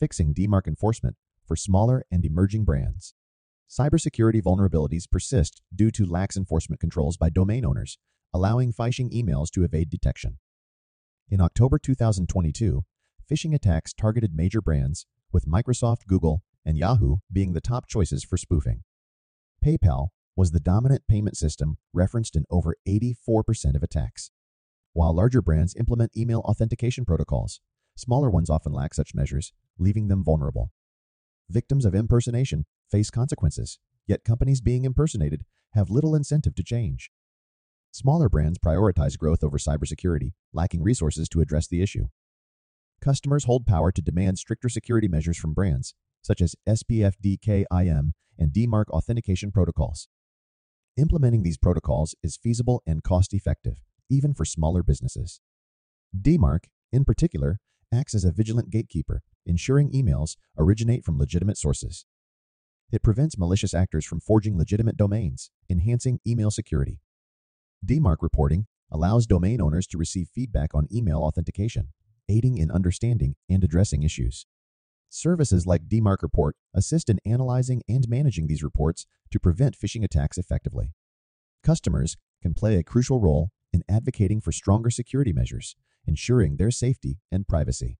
fixing DMARC enforcement for smaller and emerging brands. Cybersecurity vulnerabilities persist due to lax enforcement controls by domain owners, allowing phishing emails to evade detection. In October 2022, phishing attacks targeted major brands, with Microsoft, Google, and Yahoo being the top choices for spoofing. PayPal was the dominant payment system referenced in over 84% of attacks. While larger brands implement email authentication protocols, smaller ones often lack such measures, leaving them vulnerable. Victims of impersonation face consequences, yet companies being impersonated have little incentive to change. Smaller brands prioritize growth over cybersecurity, lacking resources to address the issue. Customers hold power to demand stricter security measures from brands, such as SPF-DKIM and DMARC authentication protocols. Implementing these protocols is feasible and cost-effective, even for smaller businesses. DMARC, in particular, acts as a vigilant gatekeeper, ensuring emails originate from legitimate sources. It prevents malicious actors from forging legitimate domains, enhancing email security. DMARC reporting allows domain owners to receive feedback on email authentication, aiding in understanding and addressing issues. Services like DMARC Report assist in analyzing and managing these reports to prevent phishing attacks effectively. Customers can play a crucial role in advocating for stronger security measures, ensuring their safety and privacy.